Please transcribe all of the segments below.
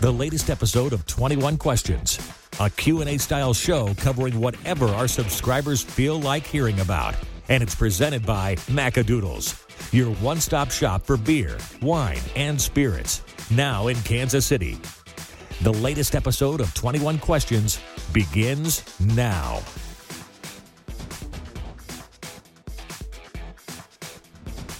the latest episode of 21 Questions, a Q&A style show covering whatever our subscribers feel like hearing about. And it's presented by Macadoodles, your one-stop shop for beer, wine, and spirits, now in Kansas City. The latest episode of 21 Questions begins now.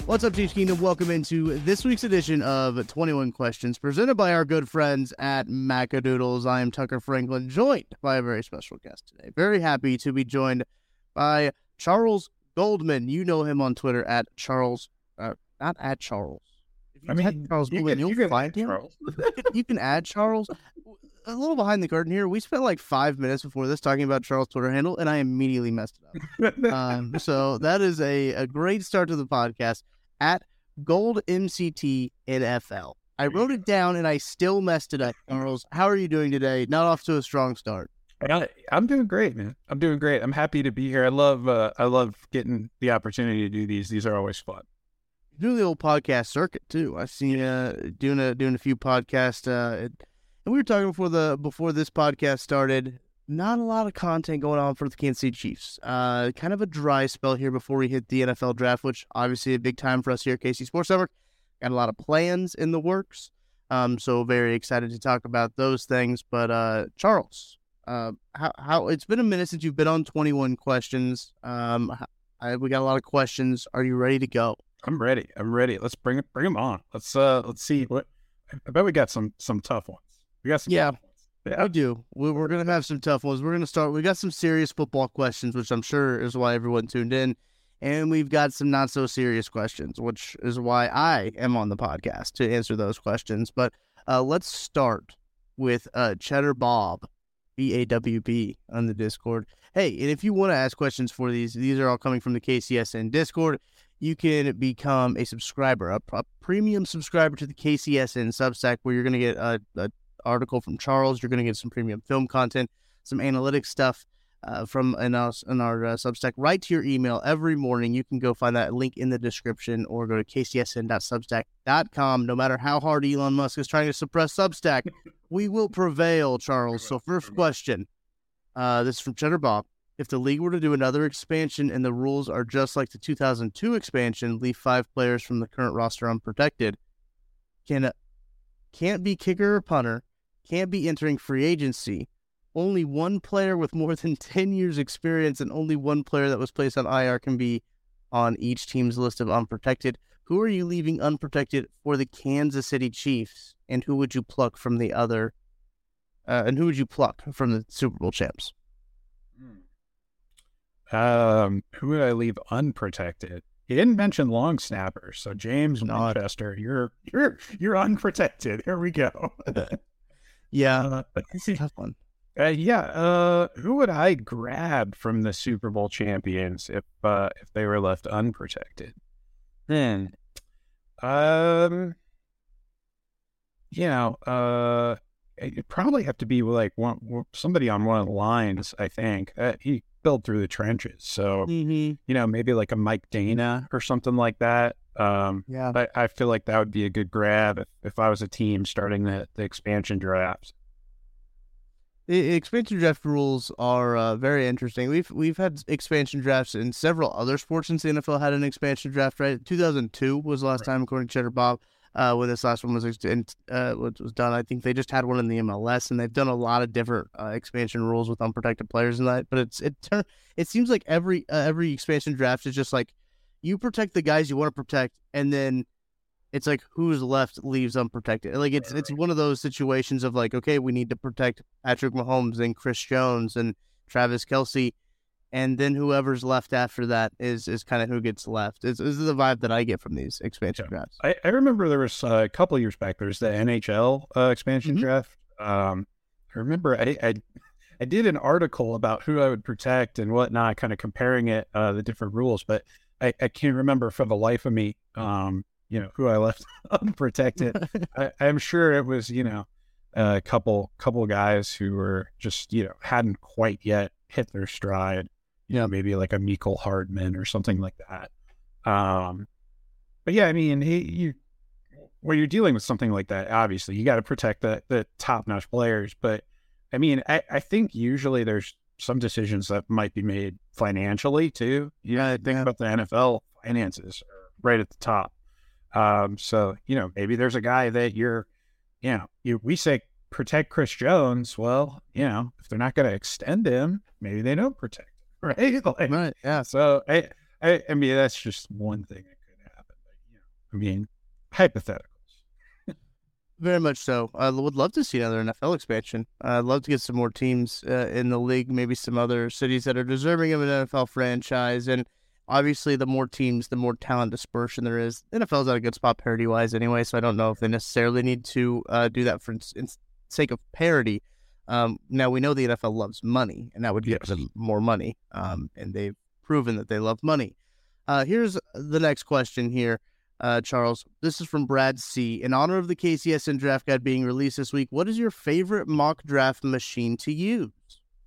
What's up, Chiefs Kingdom? Welcome into this week's edition of 21 Questions presented by our good friends at Macadoodles. I am Tucker Franklin, joined by a very special guest today. Very happy to be joined by Charles Goldman. You know him on Twitter at Charles, uh, not at Charles. If you I mean, Charles you Goldman, can- you you'll can find add him. Charles. you can add Charles. A little behind the curtain here. We spent like five minutes before this talking about Charles' Twitter handle, and I immediately messed it up. Um, so that is a, a great start to the podcast at Gold MCT NFL. I wrote it down and I still messed it up. Charles, how are you doing today? Not off to a strong start. I, I'm doing great, man. I'm doing great. I'm happy to be here. I love uh, I love getting the opportunity to do these. These are always fun. You're the old podcast circuit too. I've seen uh doing a doing a few podcasts. Uh, and we were talking before the before this podcast started. Not a lot of content going on for the Kansas City Chiefs. Uh, kind of a dry spell here before we hit the NFL draft, which obviously a big time for us here at KC Sports Network. Got a lot of plans in the works. Um, so very excited to talk about those things. But uh, Charles, uh, how how it's been a minute since you've been on Twenty One Questions. Um, I, we got a lot of questions. Are you ready to go? I'm ready. I'm ready. Let's bring it. Bring them on. Let's uh let's see what. I bet we got some some tough ones. We got some. Yeah. Yeah. I do. We- We're going to have some tough ones. We're going to start. We got some serious football questions, which I'm sure is why everyone tuned in. And we've got some not so serious questions, which is why I am on the podcast to answer those questions. But uh, let's start with uh, Cheddar Bob, B A W B, on the Discord. Hey, and if you want to ask questions for these, these are all coming from the KCSN Discord. You can become a subscriber, a, a premium subscriber to the KCSN Substack, where you're going to get a, a article from Charles. You're going to get some premium film content, some analytics stuff uh, from in our, in our uh, Substack right to your email every morning. You can go find that link in the description or go to kcsn.substack.com. No matter how hard Elon Musk is trying to suppress Substack, we will prevail, Charles. So, first question uh, this is from Cheddar Bob. If the league were to do another expansion and the rules are just like the 2002 expansion, leave five players from the current roster unprotected, can can't be kicker or punter, can't be entering free agency. Only one player with more than 10 years experience and only one player that was placed on IR can be on each team's list of unprotected. Who are you leaving unprotected for the Kansas City Chiefs? And who would you pluck from the other? Uh, and who would you pluck from the Super Bowl champs? Um, who would I leave unprotected? He didn't mention long snappers, so James Not- Winchester, you're you're you're unprotected. Here we go. Yeah, Uh, tough one. Uh, yeah. Uh, who would I grab from the Super Bowl champions if uh, if they were left unprotected? Hmm. Um. You know. Uh. It'd probably have to be like one somebody on one of the lines. I think uh, he built through the trenches. So Mm-hmm. you know, maybe like a Mike Danna or something like that. Um, Yeah. I, I feel like that would be a good grab if, if I was a team starting the, the expansion draft. The expansion draft rules are uh, very interesting. We've we've had expansion drafts in several other sports since the NFL had an expansion draft. Right, two thousand two was the last time, according to Cheddar Bob, uh, when this last one was uh, was done. I think they just had one in the MLS, and they've done a lot of different uh, expansion rules with unprotected players and that. But it's it it seems like every uh, every expansion draft is just like you protect the guys you want to protect, and then it's like who's left leaves unprotected. Like it's it's one of those situations of like, okay, we need to protect Patrick Mahomes and Chris Jones and Travis Kelce, and then whoever's left after that is is kind of who gets left. Is this is the vibe that I get from these expansion Yeah. drafts. I, I remember there was uh, a couple of years back, there was the NHL uh, expansion Mhm. draft. Um, I remember I, I I did an article about who I would protect and whatnot, kind of comparing it, uh, the different rules, but I, I can't remember for the life of me, um, you know, who I left unprotected. I, I'm sure it was, you know, a couple couple guys who were just, you know, hadn't quite yet hit their stride. You know, maybe like a Mecole Hardman or something like that. Um, but yeah, I mean, he, you when you're dealing with something like that, obviously you got to protect the the top notch players. But I mean, I, I think usually there's some decisions that might be made financially too. You know, think yeah. about the NFL finances are right at the top. Um, so you know, maybe there's a guy that you're, you know, you we say protect Chris Jones. Well, you know, if they're not going to extend him, maybe they don't protect him, right? Like, right? Yeah. so I, I, I mean, that's just one thing that could happen. But, you know, I mean, hypotheticals. Very much so. I would love to see another NFL expansion. I'd love to get some more teams uh, in the league, maybe some other cities that are deserving of an NFL franchise. And obviously, the more teams, the more talent dispersion there is. NFL's at a good spot parity wise anyway, so I don't know if they necessarily need to uh, do that for in sake of parity. Um, now, we know the NFL loves money, and that would give Yes. them more money. Um, and they've proven that they love money. Uh, here's the next question here uh, Charles. This is from Brad C. In honor of the KCSN draft guide being released this week, what is your favorite mock draft machine to use?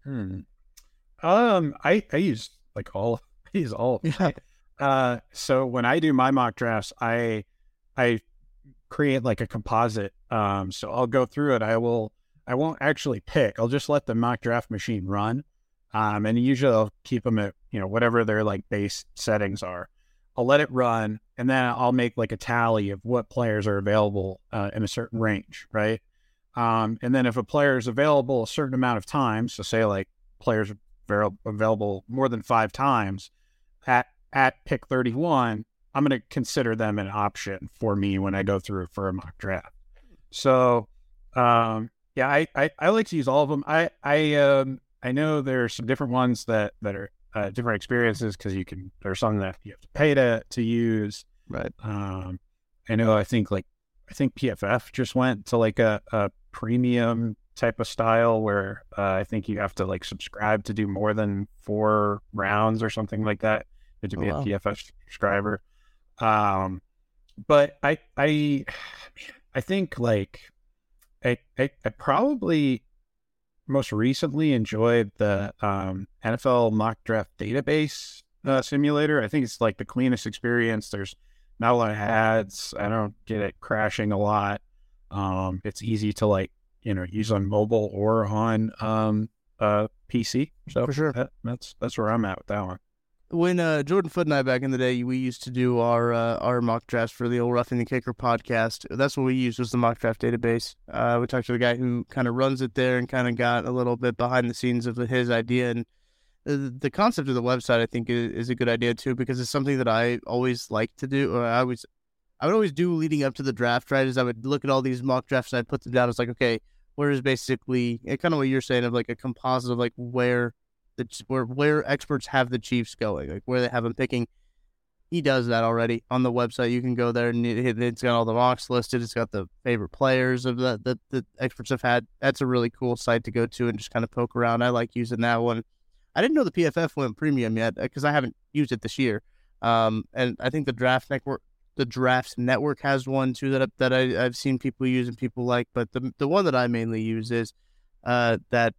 Hmm. Um, I, I use like all, I use all. Yeah. Uh, so when I do my mock drafts, I, I create like a composite. Um, so I'll go through it. I will, I won't actually pick. I'll just let the mock draft machine run. Um, and usually I'll keep them at, you know, whatever their like base settings are. I'll let it run and then I'll make like a tally of what players are available uh, in a certain range, right? Um, and then if a player is available a certain amount of times, so say like players are available more than five times at at pick 31, I'm going to consider them an option for me when I go through for a mock draft. So, um, yeah, I, I, I like to use all of them. I I um I know there are some different ones that that are uh, different experiences because you can there's some that you have to pay to to use. Right. Um, I know. I think like I think PFF just went to like a, a premium type of style where uh, I think you have to like subscribe to do more than four rounds or something like that. To Oh, be wow. a PFF subscriber. Um, but I I I think like I I, I probably most recently enjoyed the um, NFL mock draft database uh, simulator. I think it's like the cleanest experience. There's not a lot of ads. I don't get it crashing a lot. Um, it's easy to like you know use on mobile or on um, uh, PC. So For sure. that, that's that's where I'm at with that one. When uh, Jordan Foot and I back in the day, we used to do our uh, our mock drafts for the old Roughing the Kicker podcast. That's what we used was the mock draft database. Uh, we talked to the guy who kind of runs it there and kind of got a little bit behind the scenes of his idea. And the, the concept of the website, I think, is, is a good idea too because it's something that I always like to do. Or I always, I would always do leading up to the draft. Right, is I would look at all these mock drafts and I'd put them down. It's like, okay, where is basically kind of what you're saying of like a composite of like where the where where experts have the Chiefs going, like where they have them picking. He does that already on the website. You can go there and it, it's got all the mocks listed. It's got the favorite players of the that the experts have had. That's a really cool site to go to and just kind of poke around. I like using that one. I didn't know the PFF went premium yet because I haven't used it this year. Um, and I think the Draft Network, the Draft Network has one too that that I, I've seen people use and people like. But the the one that I mainly use is uh, that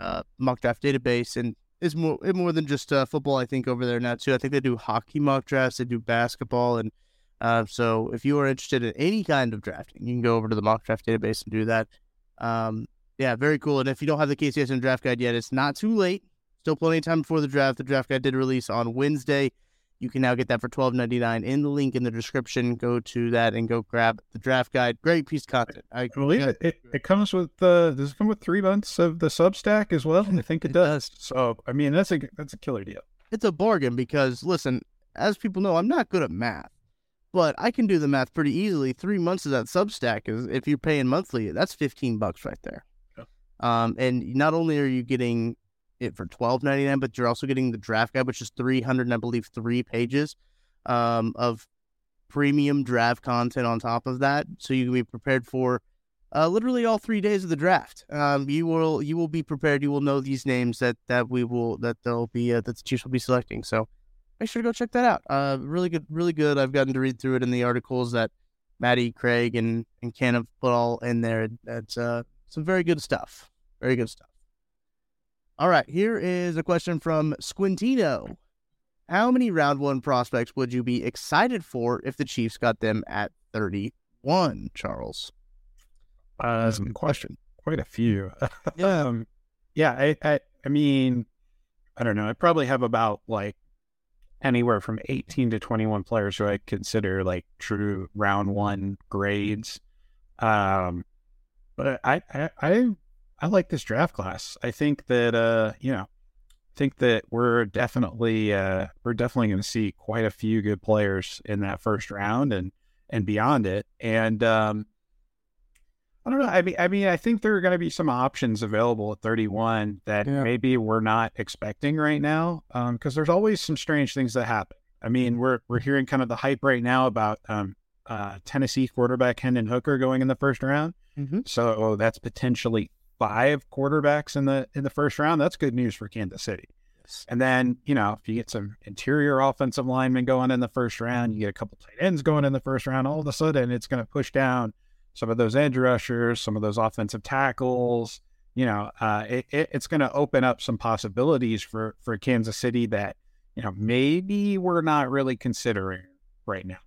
uh, mock draft database, and is more more than just uh, football. I think over there now too. I think they do hockey mock drafts. They do basketball, and uh, so if you are interested in any kind of drafting, you can go over to the mock draft database and do that. Um, yeah, very cool. And if you don't have the KCSN draft guide yet, it's not too late. Still plenty of time before the draft. The draft guide did release on Wednesday. You can now get that for twelve ninety nine in the link in the description. Go to that and go grab the draft guide. Great piece of content. I, I believe it, it. It comes with uh, does it come with three months of the Substack as well? I think it, it does. does. So I mean that's a that's a killer deal. It's a bargain because listen, as people know, I'm not good at math, but I can do the math pretty easily. Three months of that Substack is if you're paying monthly, that's fifteen bucks right there. Um, and not only are you getting it for twelve ninety nine, but you're also getting the draft guide, which is three hundred, I believe, three pages um, of premium draft content on top of that, so you can be prepared for uh, literally all three days of the draft. Um, you will you will be prepared. You will know these names that that we will that they'll be uh, that the Chiefs will be selecting. So make sure to go check that out. Uh, really good, really good. I've gotten to read through it in the articles that Maddie, Craig, and and Ken have put all in there. It's uh, some very good stuff. Very good stuff. All right, here is a question from Squintino. How many round one prospects would you be excited for if the Chiefs got them at 31, Charles? Uh, That's a good question. Quite a few. yeah. um, yeah, I, I, I mean, I don't know. I probably have about like anywhere from 18 to 21 players who I consider like true round one grades. Um, but I, I, I I like this draft class. I think that uh, you know, I think that we're definitely uh, we're definitely going to see quite a few good players in that first round and and beyond it. And um, I don't know. I mean, I mean, I think there are going to be some options available at 31 that yeah. maybe we're not expecting right now, because um, there's always some strange things that happen. I mean, we're we're hearing kind of the hype right now about um, uh, Tennessee quarterback Hendon Hooker going in the first round. Mm-hmm. So that's potentially five quarterbacks in the in the first round, that's good news for Kansas City. And then, you know, if you get some interior offensive linemen going in the first round, you get a couple tight ends going in the first round, all of a sudden it's going to push down some of those edge rushers, some of those offensive tackles. You know, uh, it, it, it's going to open up some possibilities for, for Kansas City that, you know, maybe we're not really considering right now.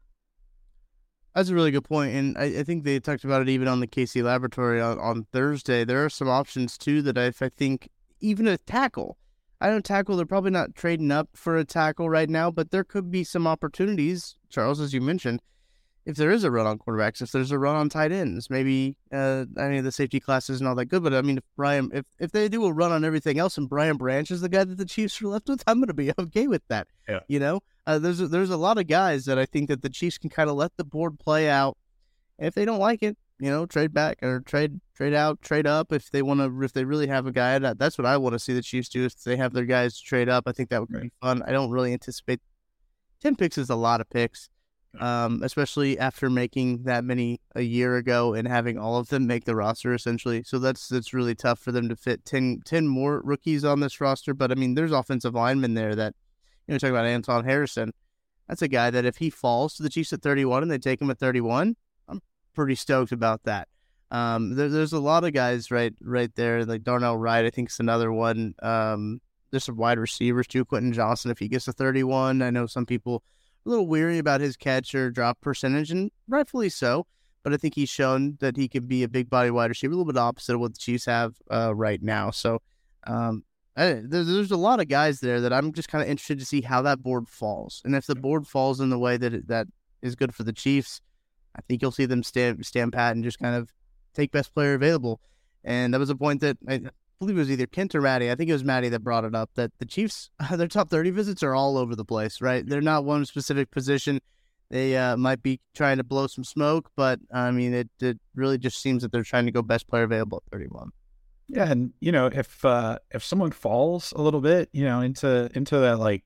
That's a really good point, and I, I, think they talked about it even on the KC Laboratory on, on Thursday. There are some options too that I, I think even a tackle. I don't tackle. They're probably not trading up for a tackle right now, but there could be some opportunities, Charles, as you mentioned, if there is a run on quarterbacks, if there's a run on tight ends, maybe uh, I mean the safety class isn't all that good, but I mean if Brian, if if they do a run on everything else and Brian Branch is the guy that the Chiefs are left with, I'm going to be okay with that. Yeah, you know, uh, there's a, there's a lot of guys that I think that the Chiefs can kind of let the board play out. And if they don't like it, you know, trade back or trade trade out, trade up if they want to. If they really have a guy, that, that's what I want to see the Chiefs do. If they have their guys trade up, I think that would right. be fun. I don't really anticipate ten picks is a lot of picks um, especially after making that many a year ago and having all of them make the roster essentially. So that's that's really tough for them to fit 10, 10 more rookies on this roster. But I mean, there's offensive linemen there that you know talking about Anton Harrison. That's a guy that if he falls to the Chiefs at 31 and they take him at 31, I'm pretty stoked about that. Um, there, there's a lot of guys right right there, like Darnell Wright. I think is another one. Um, there's some wide receivers too. Quentin Johnson if he gets to 31, I know some people a little weary about his catch or drop percentage, and rightfully so. But I think he's shown that he can be a big body wide receiver, a little bit opposite of what the Chiefs have uh, right now. So um, I, there's, there's a lot of guys there that I'm just kind of interested to see how that board falls, and if the board falls in the way that it, that is good for the Chiefs, I think you'll see them stand stand pat and just kind of take best player available. And that was a point that I, believe it was either Kent or Maddie. I think it was Maddie that brought it up that the Chiefs, their top 30 visits are all over the place, right? They're not one specific position. They uh, might be trying to blow some smoke, but I mean, it, it really just seems that they're trying to go best player available at 31. Yeah, and you know, if uh, if someone falls a little bit, you know, into into that like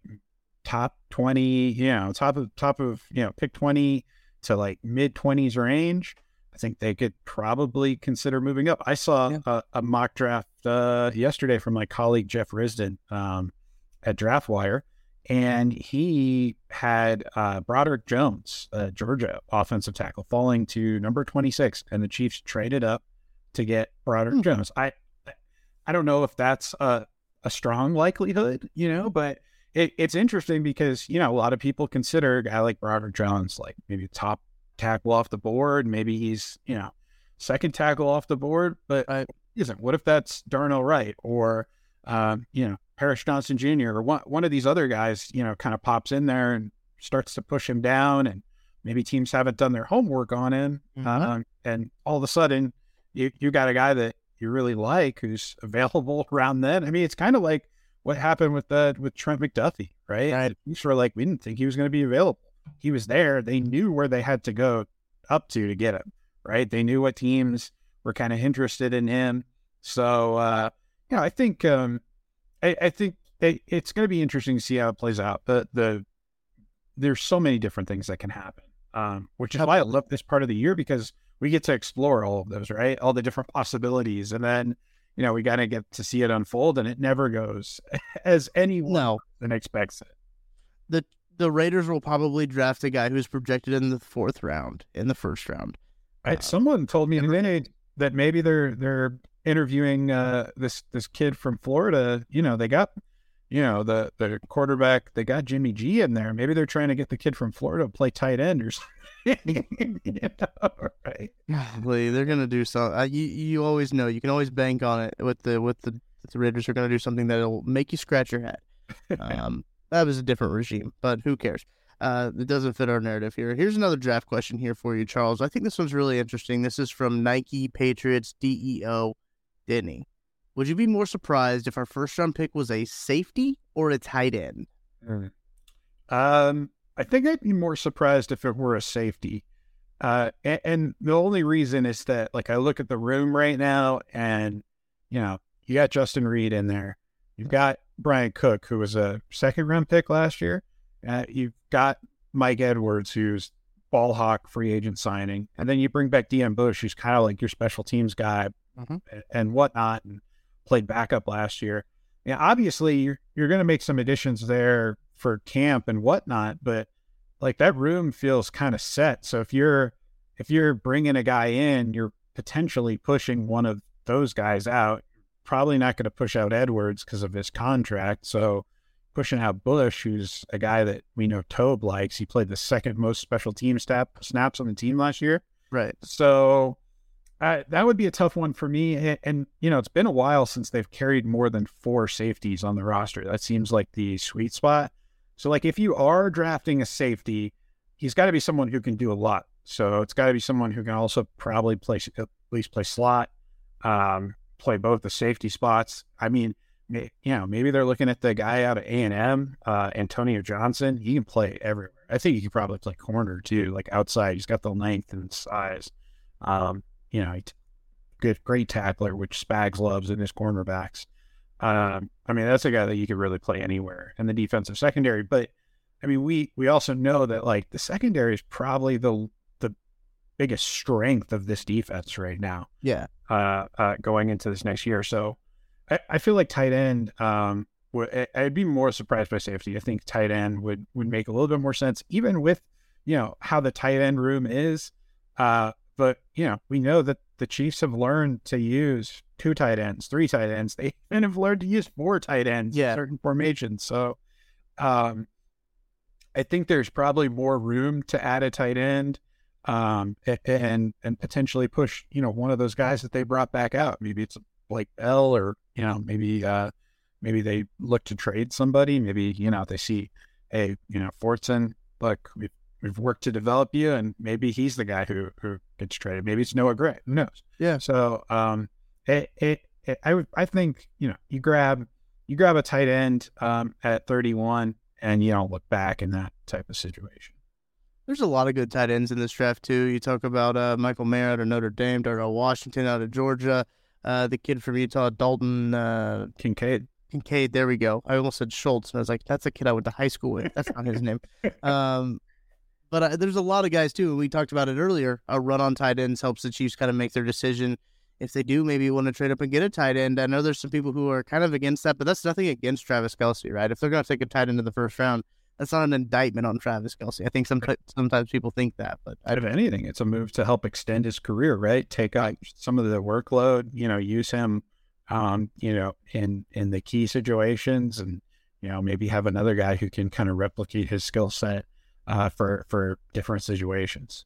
top twenty, you know, top of top of you know, pick twenty to like mid twenties range, I think they could probably consider moving up. I saw yeah. a, a, mock draft uh, yesterday from my colleague Jeff Risdon um, at DraftWire, and he had uh, Broderick Jones, uh, Georgia offensive tackle, falling to number 26, and the Chiefs traded up to get Broderick hmm. Jones. I I don't know if that's a a strong likelihood, you know, but it, it's interesting because, you know, a lot of people consider a guy like Broderick Jones like maybe top tackle off the board. Maybe he's, you know, second tackle off the board, but uh, isn't. What if that's Darnell Wright or, um, you know, Paris Johnson Jr. or one, one of these other guys, you know, kind of pops in there and starts to push him down and maybe teams haven't done their homework on him. Mm-hmm. Um, and all of a sudden you, you got a guy that you really like who's available around then. I mean, it's kind of like what happened with the, with Trent McDuffie, right? right. Were like, we didn't think he was going to be available. He was there. They knew where they had to go up to to get him, right? They knew what teams were kind of interested in him. So, uh, yeah, I think, um, I, I think it, it's going to be interesting to see how it plays out. The, the, there's so many different things that can happen, um, which is why I love this part of the year because we get to explore all of those, right? All the different possibilities. And then, you know, we got to get to see it unfold and it never goes as anyone no. expects it. The the Raiders will probably draft a guy who's projected in the fourth round, in the first round. Right. Uh, Someone told me a minute that maybe they're they're interviewing uh, this this kid from Florida. You know, they got you know, the the quarterback, they got Jimmy G in there. Maybe they're trying to get the kid from Florida to play tight end or something. you know, right? They're gonna do something. Uh, you you always know. You can always bank on it with the with the the Raiders are gonna do something that'll make you scratch your head. Um, that was a different regime, but who cares? Uh, it doesn't fit our narrative here. Here's another draft question here for you, Charles. I think this one's really interesting. This is from Nike Patriots DEO Denny. Would you be more surprised if our first round pick was a safety or a tight end? Mm. Um, I think I'd be more surprised if it were a safety. Uh, and, and, the only reason is that, like, I look at the room right now, and you know, you got Justin Reid in there, you've got Bryan Cook, who was a second round pick last year, uh, you've got Mike Edwards, who's ball hawk free agent signing, and then you bring back Deon Bush, who's kind of like your special teams guy mm-hmm. and, and whatnot. And played backup last year. Yeah, obviously you're you're going to make some additions there for camp and whatnot, but like that room feels kind of set. So if you're if you're bringing a guy in, you're potentially pushing one of those guys out. Probably not going to push out Edwards because of his contract. So pushing out Bush, who's a guy that we know Toub likes. He played the second most special team snap, snaps on the team last year. Right. So uh, that would be a tough one for me. And, and, you know, it's been a while since they've carried more than four safeties on the roster. That seems like the sweet spot. So, like, if you are drafting a safety, he's got to be someone who can do a lot. So it's got to be someone who can also probably play at least play slot, um, play both the safety spots. I mean, you know, maybe they're looking at the guy out of A and M, uh, Antonio Johnson. He can play everywhere. I think he could probably play corner too, like outside. He's got the length and size. Um, you know, good, great tackler, which Spags loves in his cornerbacks. Um, I mean, that's a guy that you could really play anywhere in the defensive secondary. But I mean, we we also know that like the secondary is probably the the biggest strength of this defense right now. Yeah. Uh, uh going into this next year, so I, I feel like tight end. Um, would, I'd be more surprised by safety. I think tight end would would make a little bit more sense, even with you know how the tight end room is. Uh, but you know, we know that the Chiefs have learned to use two tight ends, three tight ends. They even have learned to use four tight ends yeah. in certain formations. So um, I think there's probably more room to add a tight end um, and and potentially push, you know, one of those guys that they brought back out. Maybe it's Blake Bell or, you know, maybe uh, maybe they look to trade somebody. Maybe, you know, they see, hey, you know, Fortson, look, we've we've worked to develop you, and maybe he's the guy who who gets traded. Maybe it's Noah Gray. Who knows? Yeah. So um, it, it, it I would I think you know you grab you grab a tight end um at 31, and you don't look back in that type of situation. There's a lot of good tight ends in this draft too. You talk about uh, Michael Mayer out of Notre Dame, Darnell Washington out of Georgia, uh, the kid from Utah, Dalton uh, Kincaid. Kincaid, there we go. I almost said Schultz, and I was like, "That's a kid I went to high school with. That's not his name." Um, but uh, there's a lot of guys too. We talked about it earlier. A run on tight ends helps the Chiefs kind of make their decision. If they do, maybe want to trade up and get a tight end. I know there's some people who are kind of against that, but that's nothing against Travis Kelce, right? If they're going to take a tight end in the first round, that's not an indictment on Travis Kelce. I think sometimes sometimes people think that, but I, if anything, it's a move to help extend his career, right? Take out some of the workload, you know, use him um, you know, in in the key situations, and you know, maybe have another guy who can kind of replicate his skill set uh, for for different situations.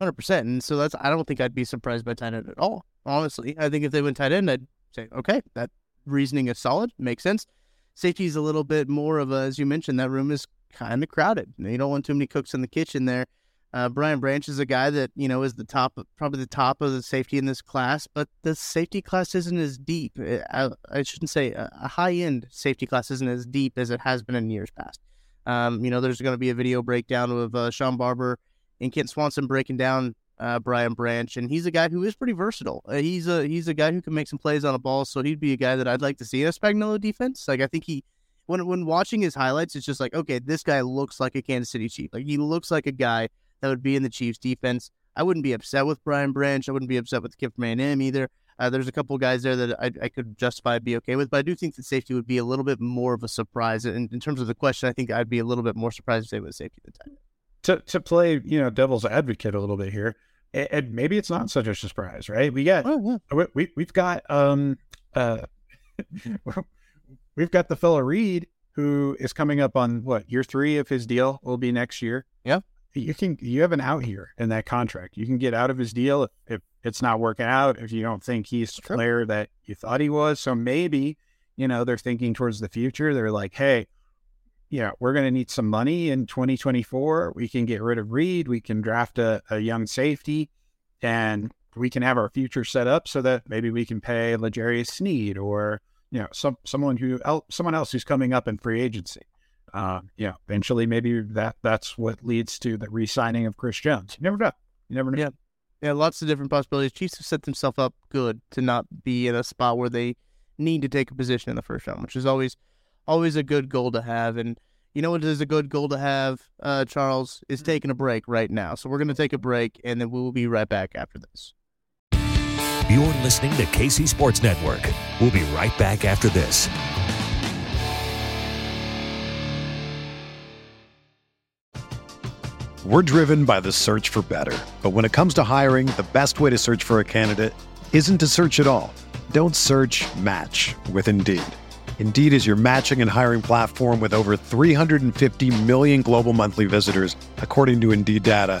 Hundred percent. And so that's I don't think I'd be surprised by tight end at all. Honestly, I think if they went tight end, I'd say okay, that reasoning is solid, makes sense. Safety is a little bit more of a, as you mentioned, that room is kind of crowded. You don't want too many cooks in the kitchen there. Uh, Brian Branch is a guy that you know is the top, probably the top of the safety in this class, but the safety class isn't as deep. I, I shouldn't say a, a high end safety class isn't as deep as it has been in years past. Um, you know, there's going to be a video breakdown of uh, Sean Barber and Kent Swanson breaking down uh, Brian Branch, and he's a guy who is pretty versatile. Uh, he's a he's a guy who can make some plays on a ball, so he'd be a guy that I'd like to see in a Spagnuolo defense. Like I think he when when watching his highlights, it's just like okay, this guy looks like a Kansas City Chief. Like he looks like a guy that would be in the Chiefs defense. I wouldn't be upset with Brian Branch. I wouldn't be upset with the kid from A&M either. Uh, there's a couple guys there that I, I could justify be okay with, but I do think that safety would be a little bit more of a surprise. And in terms of the question, I think I'd be a little bit more surprised if they would safety the time. To to play, you know, devil's advocate a little bit here, and maybe it's not such a surprise, right? We got oh, yeah. we we've got um uh we've got the fellow Reid who is coming up on what year three of his deal will be next year. Yeah you can you have an out here in that contract. You can get out of his deal if, if it's not working out, if you don't think he's the player that you thought he was. So maybe, you know, they're thinking towards the future. They're like, hey, yeah, we're going to need some money in 2024. We can get rid of Reid. We can draft a, a young safety and we can have our future set up so that maybe we can pay L'Jarius Sneed or, you know, some someone who someone else who's coming up in free agency uh, yeah, eventually maybe that that's what leads to the re-signing of Chris Jones. You never know. You never know. Yeah, yeah, lots of different possibilities. Chiefs have set themselves up good to not be in a spot where they need to take a position in the first round, which is always always a good goal to have. And you know what is a good goal to have, uh, Charles, is mm-hmm. taking a break right now. So we're going to take a break, and then we will be right back after this. You're listening to KC Sports Network. We'll be right back after this. We're driven by the search for better. But when it comes to hiring, the best way to search for a candidate isn't to search at all. Don't search match with Indeed. Indeed is your matching and hiring platform with over 350 million global monthly visitors, according to Indeed data,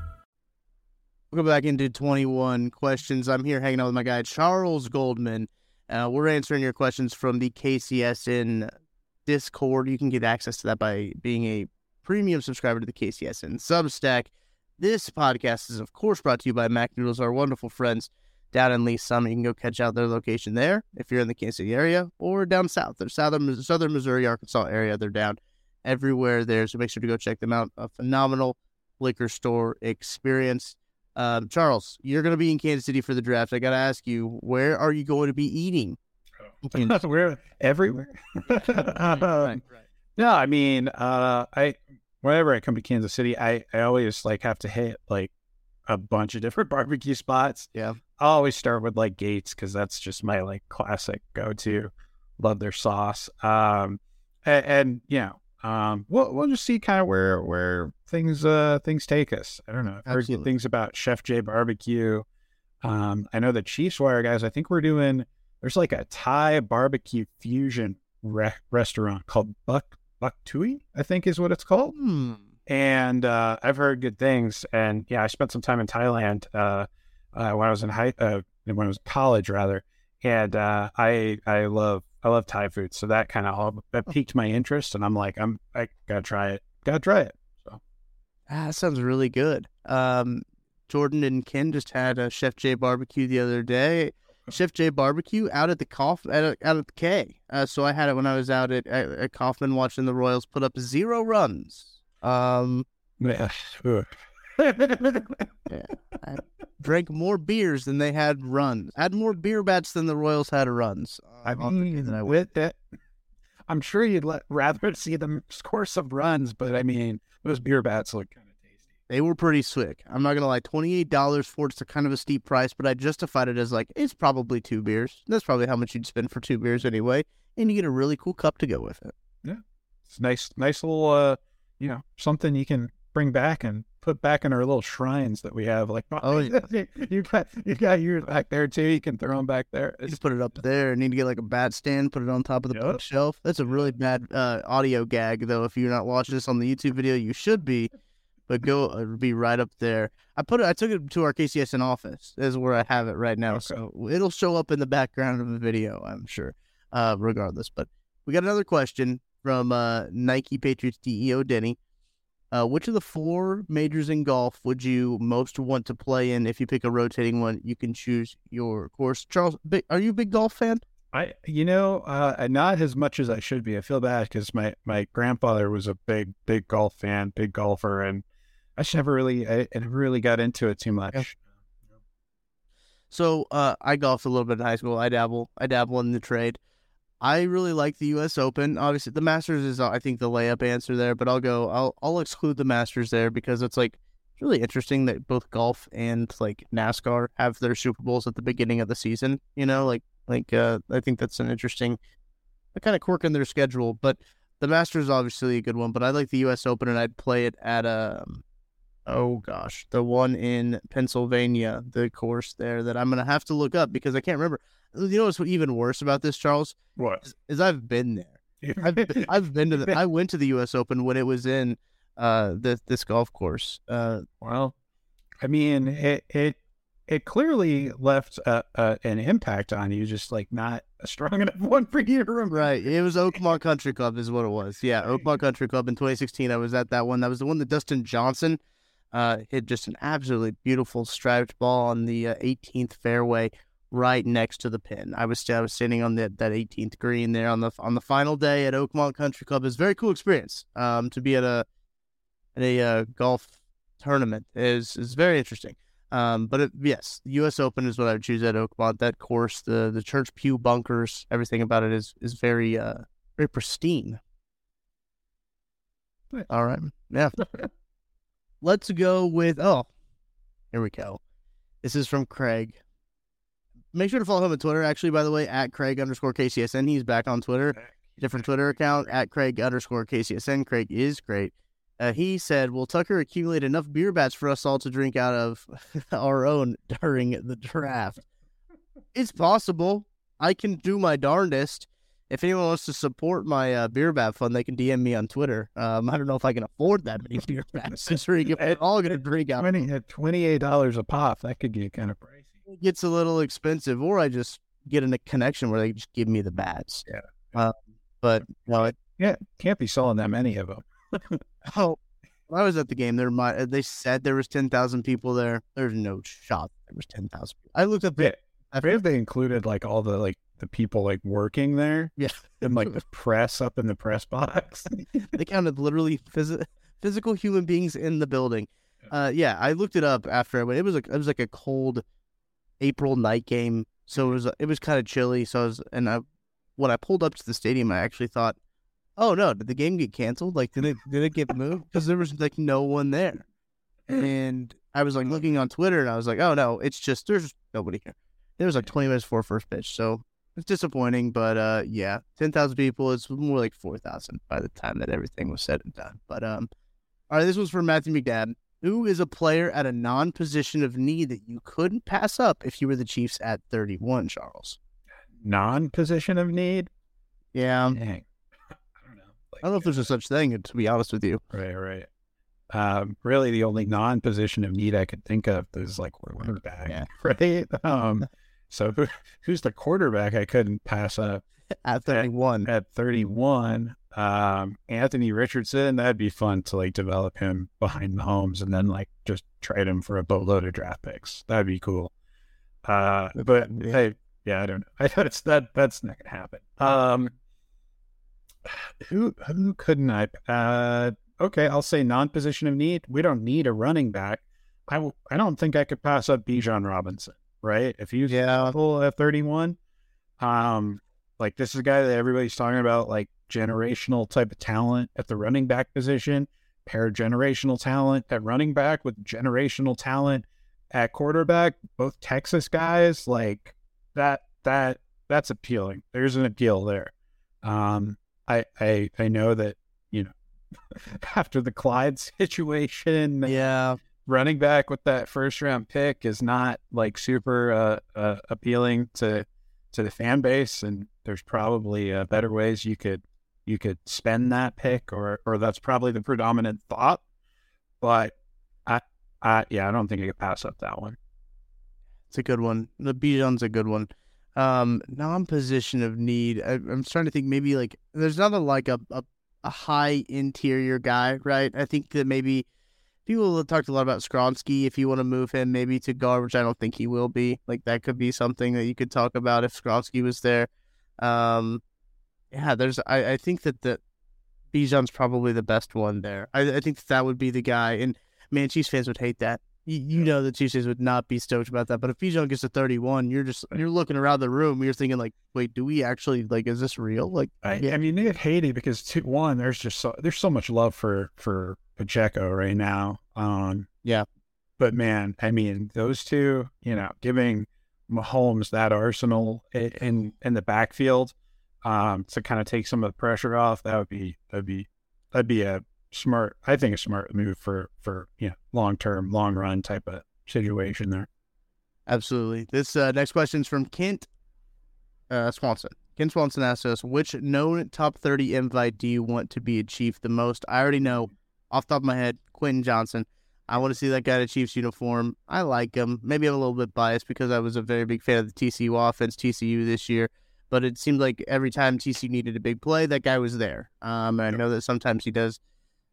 We'll go back into 21 questions. I'm here hanging out with my guy, Charles Goldman. Uh, we're answering your questions from the KCSN Discord. You can get access to that by being a premium subscriber to the KCSN Substack. This podcast is, of course, brought to you by Macadoodles, our wonderful friends down in Lee Summit. You can go catch out their location there if you're in the Kansas City area or down south. They're southern, southern Missouri, Arkansas area. They're down everywhere there. So make sure to go check them out. A phenomenal liquor store experience. Um, Charles, you're going to be in Kansas City for the draft. I got to ask you, where are you going to be eating? Oh. where everywhere. right, right. No, I mean, uh, I whenever I come to Kansas City, I, I always like have to hit like a bunch of different barbecue spots. Yeah, I always start with like Gates because that's just my like classic go to. Love their sauce. Um, and, and you know, um, we'll we'll just see kind of where where things uh things take us. I don't know. I've heard good Absolutely. things about Chef J Barbecue. Um, I know the Chiefs Wire guys. I think we're doing. There's like a Thai barbecue fusion re- restaurant called Buck Buck Tui. I think is what it's called. Hmm. And uh, I've heard good things. And yeah, I spent some time in Thailand uh, uh, when I was in high uh, when I was college rather. And uh, I I love I love Thai food, so that kind of all that piqued my interest, and I'm like I'm I gotta try it, gotta try it. So Ah, that sounds really good. Um, Jordan and Ken just had a Chef J barbecue the other day. Chef J barbecue out at the Kauf at out at the K. Uh, so I had it when I was out at, at, at Kauffman watching the Royals put up zero runs. Um, yeah, drank more beers than they had runs. Had more beer bats than the Royals had runs. uh, I on the day mean, I with that, I'm sure you'd let, rather see them score some runs, but I mean, those beer bats look kind of tasty. They were pretty slick. I'm not gonna lie. Twenty eight dollars for it's a kind of a steep price, but I justified it as like it's probably two beers. That's probably how much you'd spend for two beers anyway, and you get a really cool cup to go with it. Yeah, it's nice, nice little, uh, you know, something you can bring back and put back in our little shrines that we have. Like, Oh, yeah. you got you got yours back there too. You can throw them back there. It's, just put it up there. Need to get like a bat stand, put it on top of the Yep. bookshelf. That's a really bad uh, audio gag, though. If you're not watching this on the YouTube video, you should be. But go uh, be right up there. I put it. I took it to our KCSN office. Is where I have it right now. Okay. So it'll show up in the background of the video. I'm sure. Uh, regardless, but we got another question from uh, Nike Patriots DEO Denny. Uh, which of the four majors in golf would you most want to play in? If you pick a rotating one, you can choose your course. Charles, big, are you a big golf fan? I, you know, uh, not as much as I should be. I feel bad because my my grandfather was a big big golf fan, big golfer, and I just never really I, I never really got into it too much. Yeah. So uh, I golfed a little bit in high school. I dabble. I dabble in the trade. I really like the U.S. Open. Obviously, the Masters is, uh, I think, the layup answer there. But I'll go. I'll I'll exclude the Masters there because it's like it's really interesting that both golf and like NASCAR have their Super Bowls at the beginning of the season. You know, like like uh, I think that's an interesting, a kind of quirk in their schedule. But the Masters is obviously a good one. But I like the U.S. Open, and I'd play it at um, oh gosh, the one in Pennsylvania, the course there that I'm gonna have to look up because I can't remember. You know what's even worse about this, Charles, What? is, is I've been there. I've been, I've been to the. I went to the U.S. Open when it was in uh this this golf course. Uh, Well, I mean, it it it clearly left a, a, an impact on you, just like not a strong enough one for you to remember. right. It was Oakmont Country Club is what it was. Yeah, Oakmont Country Club in 2016. I was at that one. That was the one that Dustin Johnson uh hit just an absolutely beautiful striped ball on the uh, 18th fairway right next to the pin. I was I was standing on that that 18th green there on the on the final day at Oakmont Country Club. It's a very cool experience. Um, to be at a at a uh, golf tournament is is very interesting. Um, but it, yes, the U.S. Open is what I would choose at Oakmont. That course, the the church pew bunkers, everything about it is is very uh very pristine. All right, yeah. Let's go with oh, here we go. This is from Craig. Make sure to follow him on Twitter. Actually, by the way, at Craig underscore KCSN. He's back on Twitter. Different Twitter account at Craig underscore KCSN. Craig is great. Uh, he said, "Will Tucker accumulate enough beer bats for us all to drink out of our own during the draft?" It's possible. I can do my darndest. If anyone wants to support my uh, beer bat fund, they can DM me on Twitter. Um, I don't know if I can afford that many beer bats. If we're all going to drink out, Twenty at twenty eight dollars a pop, that could get kind of pricey. It gets a little expensive, or I just get in a connection where they just give me the bats. Yeah. Uh, but no, it, Yeah, can't be selling that many of them. Oh, I was at the game, there might they said there was ten thousand people there. There's no shot there was ten thousand. I looked up Yeah. I forget if they included like all the like the people like working there Yeah, and like the press up in the press box. they counted literally phys- physical human beings in the building. Uh, yeah, I looked it up after I went. It was like it was like a cold April night game, so it was it was kind of chilly. So I was and I when I pulled up to the stadium, I actually thought, oh no, did the game get canceled? Like did it did it get moved? Because there was like no one there, and I was like looking on Twitter, and I was like, oh no, it's just there's nobody here. It was like 20 minutes before first pitch, so it's disappointing, but uh, yeah, ten thousand people. It's more like four thousand by the time that everything was said and done. But um, all right, this was for Matthew McDad. Who is a player at a non-position of need that you couldn't pass up if you were the Chiefs at thirty-one, Charles? Non-position of need. Yeah, Dang. I don't know. I don't know if there's a such thing. To be honest with you, Right, right. Um, really, the only non-position of need I could think of is like quarterback, Yeah. right? Um, so who, who's the quarterback I couldn't pass up at thirty-one, at 31? Um, Anthony Richardson. That'd be fun to like develop him behind Mahomes and then like just trade him for a boatload of draft picks. That'd be cool. Uh, but Yeah. hey, yeah, I don't know. I that's that that's not gonna happen. Um, who who couldn't I? Uh, okay, I'll say non-position of need. We don't need a running back. I w- I don't think I could pass up Bijan Robinson. Right? If he's Yeah. at 31, um, like this is a guy that everybody's talking about, like generational type of talent at the running back position, pair generational talent at running back with generational talent at quarterback, both Texas guys, like that that that's appealing. There's an appeal there. Um I I I know that, you know, after the Clyde situation, yeah, running back with that first round pick is not like super uh, uh, appealing to to the fan base, and there's probably uh, better ways you could you could spend that pick, or or that's probably the predominant thought. But I, I yeah, I don't think I could pass up that one. it's a good one. The Bijan's a good one. Um, non-position of need. I, I'm starting to think maybe like there's not a, like a, a a high interior guy, right? I think that maybe people have talked a lot about Skoronski. If you want to move him maybe to guard, which I don't think he will be, like that could be something that you could talk about if Skoronski was there. Um, yeah, there's. I, I think that the Bijan's probably the best one there. I, I think that, that would be the guy. And man, Chiefs fans would hate that. You, you know the Chiefs fans would not be stoked about that. But if Bijan gets to 31, you're just you're looking around the room. You're thinking like, wait, do we actually like? Is this real? Like, I, yeah, I mean, they get hated because two, one, there's just so there's so much love for for Pacheco right now. Um, Yeah. but man, I mean, those two, you know, giving Mahomes that arsenal in in the backfield, um, to kind of take some of the pressure off, that would be that'd be that'd be a smart, I think, a smart move for for you know long term, long run type of situation there. Absolutely. This uh, next question is from Kent uh, Swanson. Kent Swanson asks us, which known top 30 invite do you want to be a Chief the most? I already know off top of my head, Quentin Johnston. I want to see that guy in Chiefs uniform. I like him. Maybe I'm a little bit biased because I was a very big fan of the TCU offense, TCU this year. But it seemed like every time TC needed a big play, that guy was there. Um, and I know that sometimes he does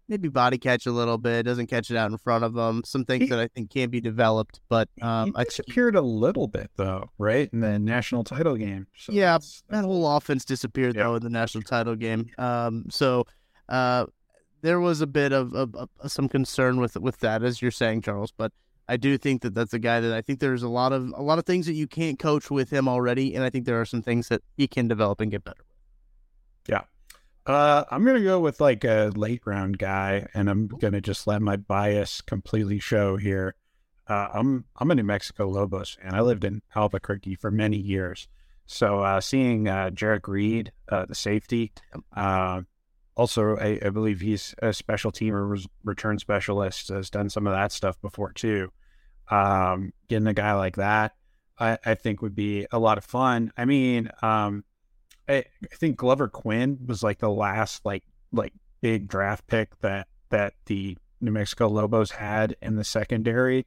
maybe body catch a little bit, doesn't catch it out in front of him. Some things He- that I think can be developed, but um, I disappeared a little bit though, right in the national title game. So Yeah, that's- that whole offense disappeared Yeah. though in the national title game. Um, so uh, there was a bit of, of, of some concern with with that, as you're saying, Charles. But I do think that that's a guy that I think there's a lot of a lot of things that you can't coach with him already, and I think there are some things that he can develop and get better. Uh, I'm gonna go with like a late round guy, and I'm gonna just let my bias completely show here. Uh, I'm I'm a New Mexico Lobos fan. I lived in Albuquerque for many years, so uh, seeing uh, Jerrick Reed, uh, the safety, uh, also I, I believe he's a special teamer, res- return specialist, has done some of that stuff before too. Um, getting a guy like that, I, I think would be a lot of fun. I mean, um, I, I think Glover Quin was like the last like like big draft pick that that the New Mexico Lobos had in the secondary.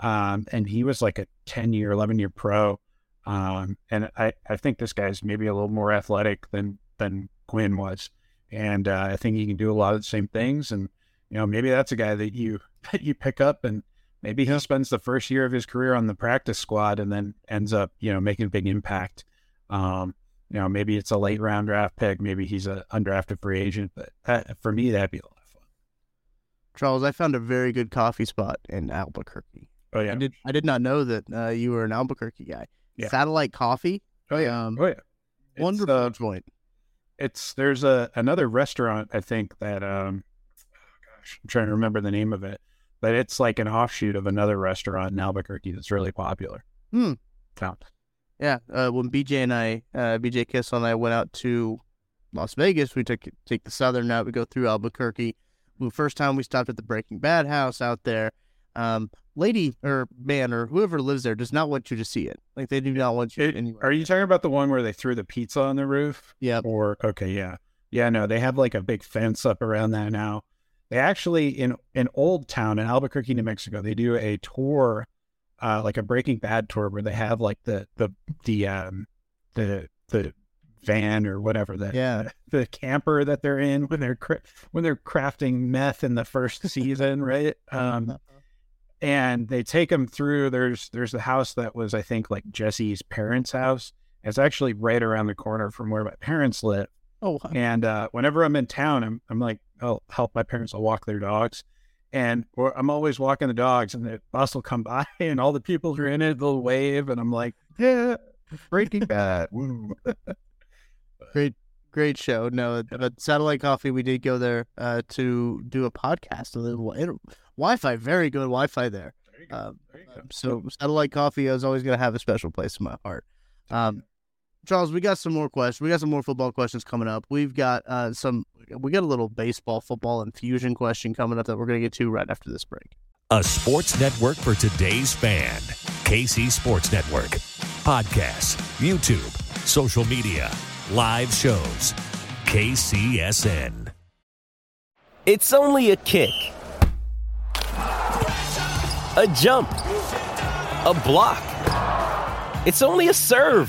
Um, and he was like a 10 year, 11 year pro. Um, and I, I think this guy's maybe a little more athletic than, than Quin was. And, uh, I think he can do a lot of the same things. And, you know, maybe that's a guy that you, that you pick up and maybe he spends the first year of his career on the practice squad and then ends up, you know, making a big impact. Um, you know, maybe it's a late round draft pick, maybe he's an undrafted free agent, but that, for me, that'd be a lot of fun. Charles, I found a very good coffee spot in Albuquerque. Oh yeah, I did I did not know that uh, you were an Albuquerque guy. Yeah. Satellite Coffee, oh yeah, um, oh yeah. It's, wonderful uh, joint. it's there's a another restaurant I think that um, oh gosh, I'm trying to remember the name of it, but it's like an offshoot of another restaurant in Albuquerque that's really popular. Hmm. So, Yeah, uh, when BJ and I, uh, BJ Kissel and I went out to Las Vegas, we took take the southern route. We go through Albuquerque. The first time we stopped at the Breaking Bad house out there. Um, lady or man or whoever lives there does not want you to see it. Like they do not want you It- anywhere. are you talking about the one where they threw the pizza on the roof? Yeah. Or okay, yeah, yeah. No, they have like a big fence up around that now. They actually in in Old Town in Albuquerque, New Mexico, they do a tour, uh, like a Breaking Bad tour, where they have like the the the um the the van or whatever that Yeah. the camper that they're in when they're cra- when they're crafting meth in the first season, right? Um, and they take them through. There's there's the house that was I think like Jesse's parents' house. It's actually right around the corner from where my parents live. Oh, And uh, whenever I'm in town, I'm I'm like I'll help my parents. I'll walk their dogs, and or I'm always walking the dogs, and the bus will come by, and all the people who are in it they'll wave, and I'm like, yeah, Breaking Bad. Woo. great, great show. No, but Satellite Coffee, we did go there uh, to do a podcast. A little it- Wi-Fi, very good Wi-Fi there. Um, so Satellite Coffee is always going to have a special place in my heart. Um, Charles, we got some more questions. We got some more football questions coming up. We've got uh, some. We got a little baseball, football infusion question coming up that we're going to get to right after this break. A sports network for today's fan. KC Sports Network. Podcasts, YouTube, social media, live shows. KCSN. It's only a kick, a jump, a block. It's only a serve.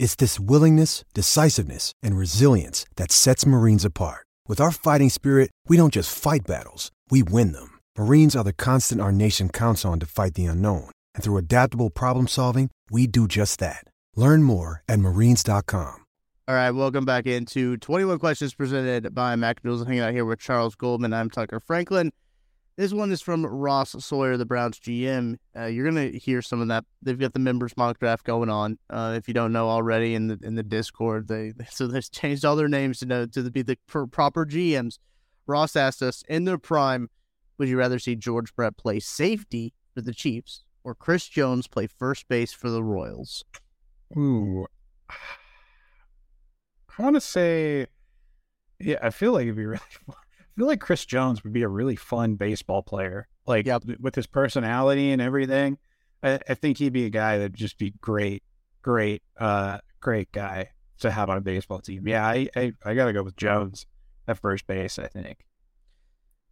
It's this willingness, decisiveness, and resilience that sets Marines apart. With our fighting spirit, we don't just fight battles, we win them. Marines are the constant our nation counts on to fight the unknown. And through adaptable problem solving, we do just that. Learn more at marines.com. All right, welcome back into 21 questions presented by Macadoodles. Hanging out here with Charles Goldman. I'm Tucker Franklin. This one is from Ross Sawyer, the Browns GM. Uh, you're gonna hear some of that. They've got the members mock draft going on. Uh, if you don't know already, in the in the Discord, they so they've changed all their names to know to be the pr- proper GMs. Ross asked us, in their prime, would you rather see George Brett play safety for the Chiefs or Chris Jones play first base for the Royals? Ooh. I want to say, yeah, I feel like it'd be really fun. I feel like Chris Jones would be a really fun baseball player. Like Yep. with his personality and everything. I, I think he'd be a guy that'd just be great, great, uh, great guy to have on a baseball team. Yeah, I, I, I gotta go with Jones at first base, I think.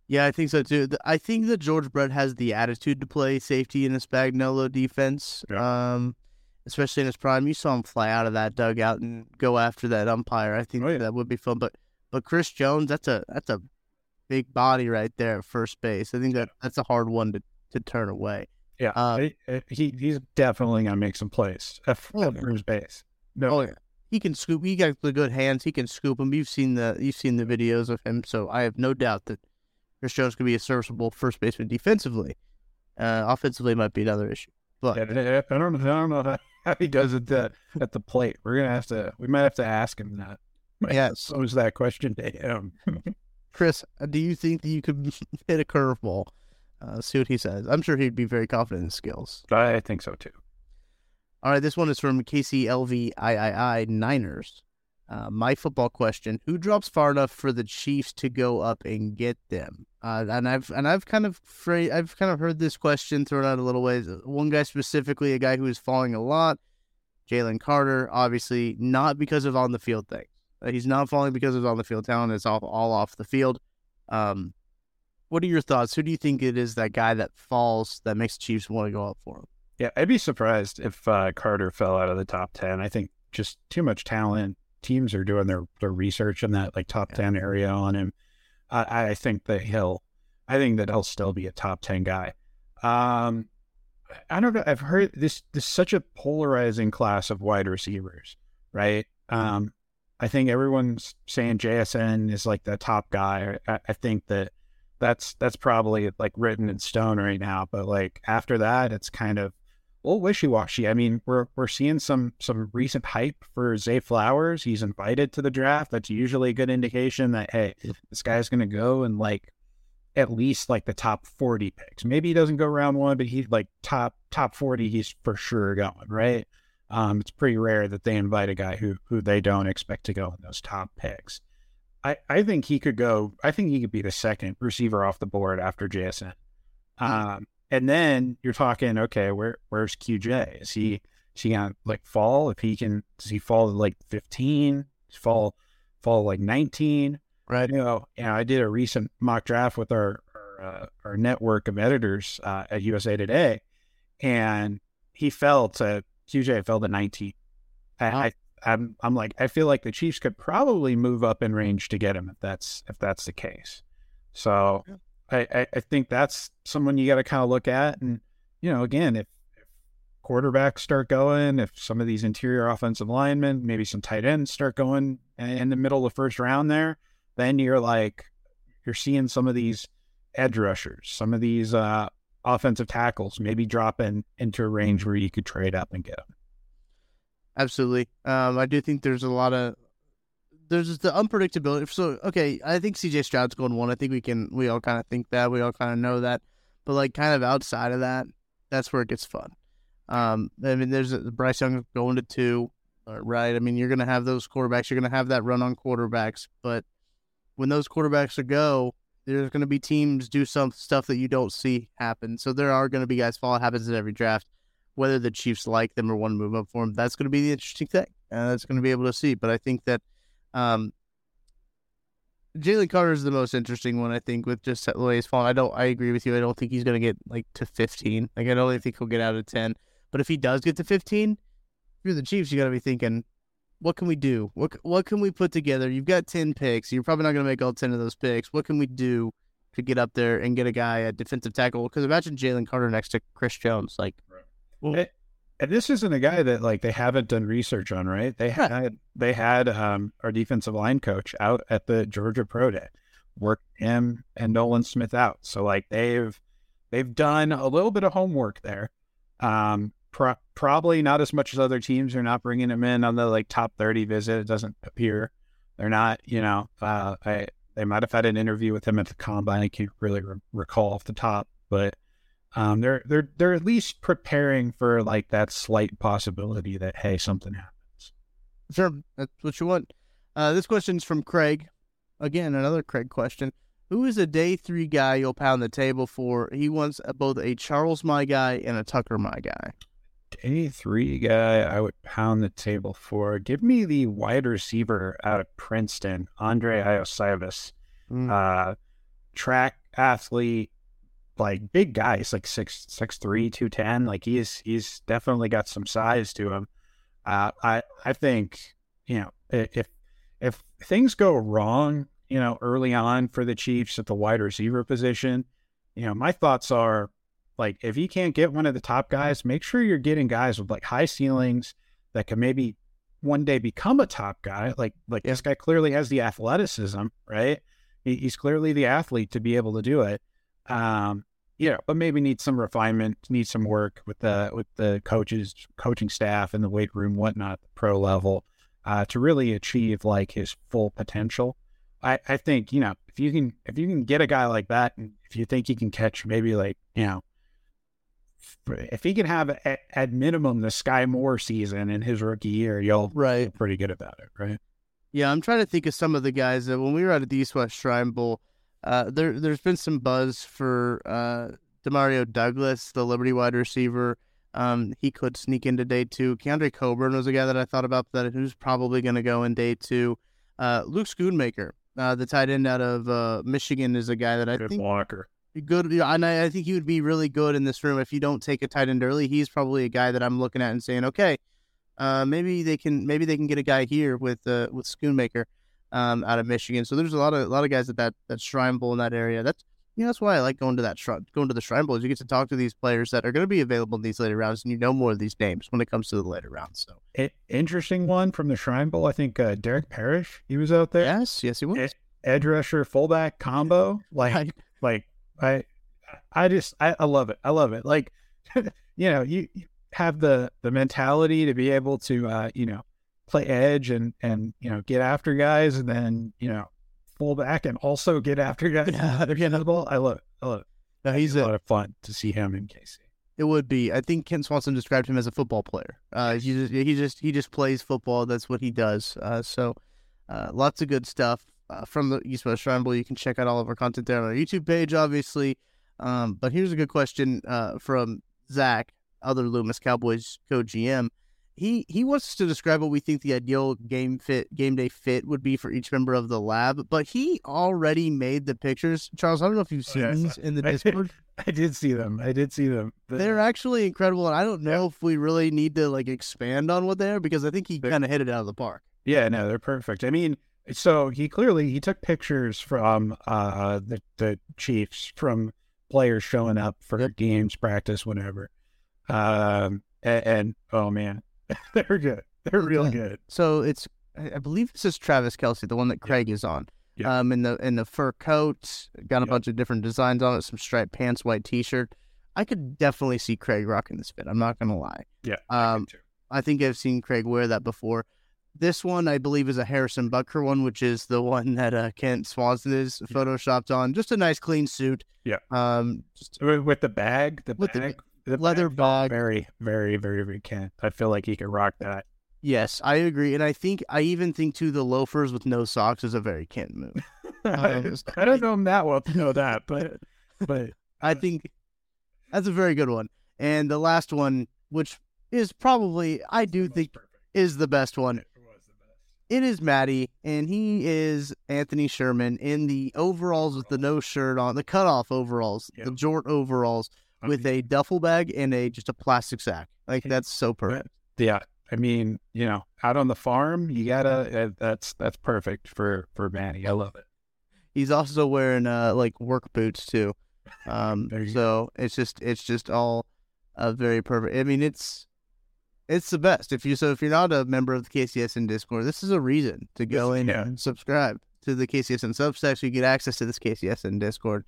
Yeah, I think so too. I think that George Brett has the attitude to play safety in a Spagnuolo defense. Um, especially in his prime. You saw him fly out of that dugout and go after that umpire. I think Oh, yeah. that would be fun. But but Chris Jones, that's a that's a big body right there at first base. I think that that's a hard one to, to turn away. Yeah, Uh, he he's definitely gonna make some plays at, Oh, yeah. first base. No, Oh yeah. He can scoop. He got the good hands. He can scoop him. You've seen the you've seen the videos of him. So I have no doubt that Chris Jones could be a serviceable first baseman defensively. Uh, offensively might be another issue. But Yeah, I don't, I don't know how, he does it at, at the plate. We're gonna have to. We might have to ask him that. Might to Yes. pose that question to him. Chris, uh, do you think that you could hit a curveball? Uh, see what he says. I'm sure he'd be very confident in his skills. I think so too. All right, this one is from KCLVIII Niners. Uh, my football question: Who drops far enough for the Chiefs to go up and get them? Uh, and I've and I've kind of fra- I've kind of heard this question thrown out a little ways. One guy specifically, a guy who is falling a lot, Jalen Carter. Obviously, not because of on the field things. Uh, he's not falling because of on the field talent. It's all all off the field. Um, what are your thoughts? Who do you think it is that guy that falls that makes the Chiefs want to go up for him? Yeah, I'd be surprised if uh, Carter fell out of the top ten. I think just too much talent. Teams are doing their, their research in that like top ten area on him. I I think that he'll. I think that he'll still be a top ten guy. Um, I don't know. I've heard this. This is such a polarizing class of wide receivers, right? Um, I think everyone's saying JSN is like the top guy. I, I think that that's that's probably like written in stone right now. But like after that, it's kind of a little wishy washy. I mean, we're we're seeing some some recent hype for Zay Flowers. He's invited to the draft. That's usually a good indication that hey, this guy's going to go and like at least like the top 40 picks. Maybe he doesn't go round one, but he's like top top 40, he's for sure going, right? Um, it's pretty rare that they invite a guy who who they don't expect to go in those top picks. I, I think he could go I think he could be the second receiver off the board after JSN. Um, and then you're talking, okay, where where's QJ? Is he is he gonna like fall? If he can does he fall to like 15? Fall fall like 19? Right. You know, you know, I did a recent mock draft with our our, uh, our network of editors uh, at USA Today, and he fell to QJ fell to 19. I, I I'm I'm like I feel like the Chiefs could probably move up in range to get him if that's if that's the case. So I, I, I think that's someone you got to kind of look at, and you know, again, if, if quarterbacks start going, if some of these interior offensive linemen, maybe some tight ends start going in the middle of the first round there, then you're like you're seeing some of these edge rushers, some of these uh, offensive tackles maybe dropping into a range where you could trade up and get them. Absolutely. Um, I do think there's a lot of there's the unpredictability. So okay, I think CJ Stroud's going one. I think we can we all kind of think that we all kind of know that, but like kind of outside of that, that's where it gets fun. Um, I mean, there's a, Bryce Young going to two, uh, right? I mean, you're gonna have those quarterbacks. You're gonna have that run on quarterbacks, but when those quarterbacks are go, there's gonna be teams do some stuff that you don't see happen. So there are gonna be guys fall. It happens in every draft. Whether the Chiefs like them or want to move up for them, that's going to be the interesting thing. And that's going to be able to see. But I think that um, Jalen Carter is the most interesting one. I think with just the way he's falling. I don't. I agree with you. I don't think he's going to get like to 15. Like I don't think he'll get out of 10. But if he does get to 15, if you're the Chiefs, you got to be thinking, what can we do? What what can we put together? You've got 10 picks. You're probably not going to make all 10 of those picks. What can we do to get up there and get a guy at defensive tackle? Because imagine Jalen Carter next to Chris Jones. Like, well, and, and this isn't a guy that like they haven't done research on, right? They had they had um, our defensive line coach out at the Georgia Pro Day, worked him and Nolan Smith out. So like they've they've done a little bit of homework there. Um, pro- probably not as much as other teams. They're not bringing him in on the like top thirty visit. It doesn't appear. They're not. You know, uh, I they might have had an interview with him at the combine. I can't really re- recall off the top, but um, they're they're they're at least preparing for like that slight possibility that hey something happens. Sure, that's what you want. Uh, this question's from Craig. Again, another Craig question. Who is a day three guy you'll pound the table for? He wants both a Charles my guy and a Tucker my guy. Day three guy I would pound the table for. Give me the wide receiver out of Princeton, Andrei Iosivas. Mm. Uh, track athlete, like big guy. He's like six six three, two ten. Like he's he's definitely got some size to him. Uh, I I think you know if if things go wrong, you know, early on for the Chiefs at the wide receiver position, you know, my thoughts are like if you can't get one of the top guys, make sure you're getting guys with like high ceilings that can maybe one day become a top guy. Like like this guy clearly has the athleticism, right? He's clearly the athlete to be able to do it. Um, you know, but maybe need some refinement, need some work with the with the coaches, coaching staff, and the weight room, whatnot, the pro level, uh, to really achieve like his full potential. I, I think you know if you can if you can get a guy like that, and if you think he can catch maybe like you know if he can have at, at minimum the Sky Moore season in his rookie year, you'll right feel pretty good about it, right? Yeah, I'm trying to think of some of the guys that when we were out at the East West Shrine Bowl uh, there, there's been some buzz for uh, Demario Douglas, the Liberty wide receiver. Um, he could sneak into day two. Keondre Coburn was a guy that I thought about that who's probably going to go in day two. Uh, Luke Schoonmaker, uh, the tight end out of uh, Michigan, is a guy that I good think blocker. Good, and I, I think he would be really good in this room if you don't take a tight end early. He's probably a guy that I'm looking at and saying, okay, uh, maybe they can maybe they can get a guy here with uh, with Schoonmaker um, out of Michigan. So there's a lot of a lot of guys at that that Shrine Bowl in that area. That's you know, that's why I like going to that shrine, going to the Shrine Bowl. Is you get to talk to these players that are going to be available in these later rounds, and you know more of these names when it comes to the later rounds. So, I- interesting one from the Shrine Bowl. I think uh, Derek Parish, he was out there. yes, yes, he was. E- edge rusher fullback combo. Like, like I, I just I, I love it. I love it. Like, you know, you you have the the mentality to be able to uh, you know, play edge and and you know get after guys, and then you know pull back and also get after guys. Yeah. They're getting the ball. I love it. I love it. No, he's a a, lot of fun to see him in KC. It would be. I think Kent Swanson described him as a football player. Uh, he just he just he just plays football. That's what he does. Uh, so, uh, lots of good stuff uh, from the East West Shrine Bowl. You can check out all of our content there on our YouTube page, obviously. Um, but here's a good question uh, from Zach, other Loomis Cowboys co-GM. He he wants us to describe what we think the ideal game fit game day fit would be for each member of the lab. But he already made the pictures. Charles, I don't know if you've Oh, seen yeah, these in the I did. Discord. I did see them. I did see them. The- They're actually incredible, and I don't know if we really need to like expand on what they are because I think he kind of hit it out of the park. Yeah, no, they're perfect. I mean, so he clearly he took pictures from uh the the Chiefs from players showing up for games, practice, whatever. Um and, and oh man, they're good. They're real Yeah. good. So it's, I believe this is Travis Kelce, the one that Craig is on. Yeah. Um, in the in the fur coat, got a bunch of different designs on it, some striped pants, white T-shirt. I could definitely see Craig rocking this fit. I'm not gonna lie. Yeah. Um, I think I've seen Craig wear that before. This one, I believe, is a Harrison Butker one, which is the one that uh, Kent Swanson is photoshopped on. Just a nice, clean suit. Yeah. Um, just with, the bag, the With bag, the, leather felt bag. very, very, very, very Kent. I feel like he could rock that. Yes, I agree, and I think I even think too the loafers with no socks is a very Kent move. Um, I don't know him that well to know that, but but I think that's a very good one. And the last one, which is probably I do think is the best one. It is Maddie, and he is Anthony Sherman in the overalls with the no shirt on, the cutoff overalls, Yeah. the jort overalls with a duffel bag and a just a plastic sack. Like that's so perfect. yeah, I mean, you know, out on the farm, you gotta. Uh, that's that's perfect for for Manny. I love it. He's also wearing uh like work boots too. Um, so it's just it's just all uh, very perfect. I mean, it's it's the best. If you so if you're not a member of the KCSN Discord, this is a reason to go in yeah. and subscribe to the KCSN Substack so you get access to this KCSN Discord.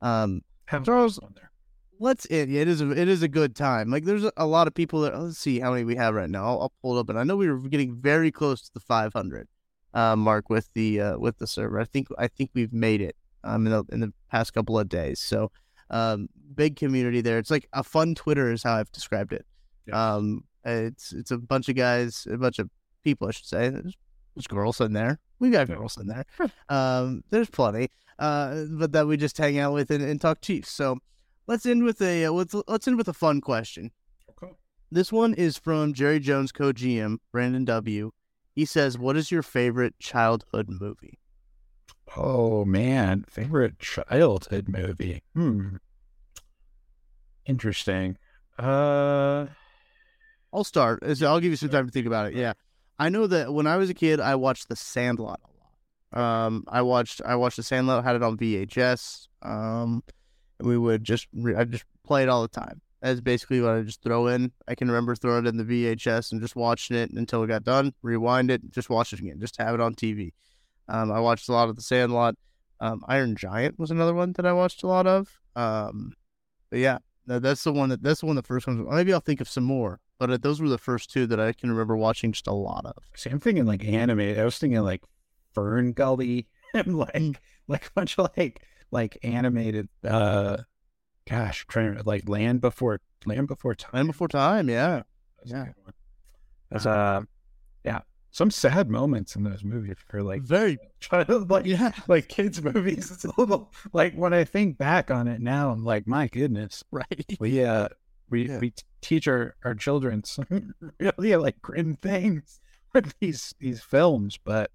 Um, Have Charles- on there. let's it. It is a, it is a good time. Like there's a, lot of people that let's see how many we have right now. I'll, I'll pull it up, and I know we were getting very close to the 500 uh, mark with the uh, with the server. I think I think we've made it um in the, in the past couple of days. So um, big community there. It's like a fun Twitter is how I've described it. Yeah. Um, it's it's a bunch of guys, a bunch of people, I should say. There's, there's girls in there. We got girls in there. Um, there's plenty. Uh, but that we just hang out with and, and talk Chiefs. So let's end with a uh, let's let's end with a fun question. Okay. This one is from Jerry Jones co-GM Brandon W. He says, "What is your favorite childhood movie?" Oh man, favorite childhood movie. Hmm. Interesting. Uh, I'll start. I'll give you some time to think about it. Yeah, I know that when I was a kid, I watched The Sandlot a lot. Um, I watched I watched The Sandlot. Had it on VHS. Um, we would just re- I just play it all the time. That's basically what I just throw in. I can remember throwing it in the VHS and just watching it until it got done. Rewind it, just watch it again, just have it on TV. Um, I watched a lot of The Sandlot. Um, Iron Giant was another one that I watched a lot of. Um, but yeah, that's the one that that's the one the first one. Maybe I'll think of some more, but uh, those were the first two that I can remember watching just a lot of. see, I'm thinking like anime. I was thinking like Fern Gully and like like a bunch of like like animated. Uh, gosh, trying to like Land Before Land Before Time. Land Before Time, yeah. That's yeah. That's uh, yeah. Some sad moments in those movies for like Very, child like yeah, like kids movies. It's a little like when I think back on it now, I'm like, my goodness, right. we uh we Yeah. we teach our our children some really like grim things with these these films, but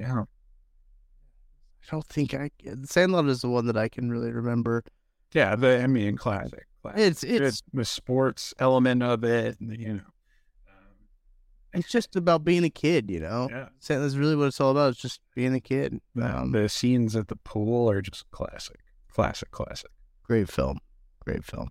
yeah, I don't think I. Sandlot is the one that I can really remember. yeah. The I mean, classic. classic. It's it's the sports element of it, and, you know. it's just about being a kid, you know. Yeah, Sandlot's really what it's all about. It's just being a kid. the, Um, the scenes at the pool are just classic. Classic, classic. Great film. Great film.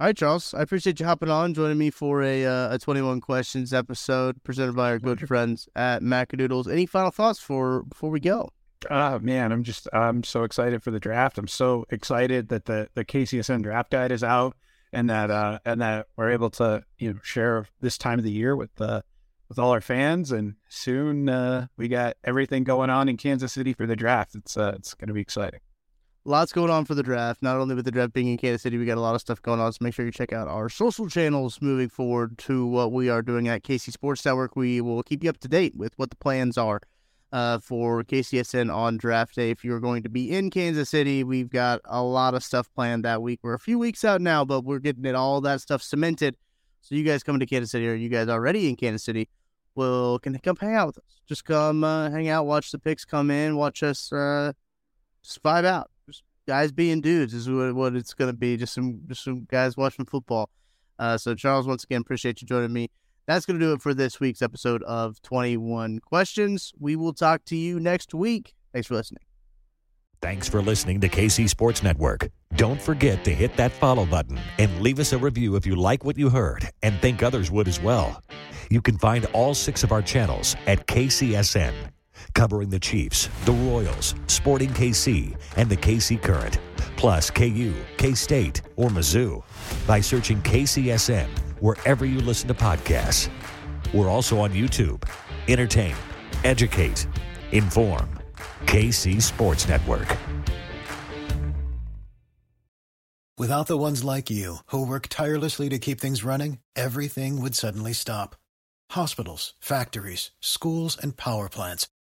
All right, Charles. I appreciate you hopping on, joining me for a uh, a 21 questions episode presented by our good friends at Macadoodles. Any final thoughts for before we go? Oh man, I'm just I'm so excited for the draft. I'm so excited that the the KCSN draft guide is out and that uh and that we're able to you know share this time of the year with uh with all our fans and soon uh we got everything going on in Kansas City for the draft. It's uh it's going to be exciting. Lots going on for the draft. Not only with the draft being in Kansas City, we got a lot of stuff going on. So make sure you check out our social channels moving forward to what we are doing at KC Sports Network. We will keep you up to date with what the plans are uh, for KCSN on draft day. If you're going to be in Kansas City, we've got a lot of stuff planned that week. We're a few weeks out now, but we're getting it all that stuff cemented. So you guys coming to Kansas City, or you guys already in Kansas City, will can come hang out with us. Just come uh, hang out, watch the picks come in, watch us uh, just vibe out. Guys being dudes is what, what it's going to be. Just some just some guys watching football. Uh, so Charles, once again, appreciate you joining me. That's going to do it for this week's episode of 21 Questions. We will talk to you next week. Thanks for listening. Thanks for listening to KC Sports Network. Don't forget to hit that follow button and leave us a review if you like what you heard and think others would as well. You can find all six of our channels at KCSN, covering the Chiefs, the Royals, Sporting KC, and the KC Current, plus KU, K State, or Mizzou by searching KCSN wherever you listen to podcasts. We're also on YouTube. Entertain, educate, inform. KC Sports Network. Without the ones like you, who work tirelessly to keep things running, everything would suddenly stop. Hospitals, factories, schools, and power plants,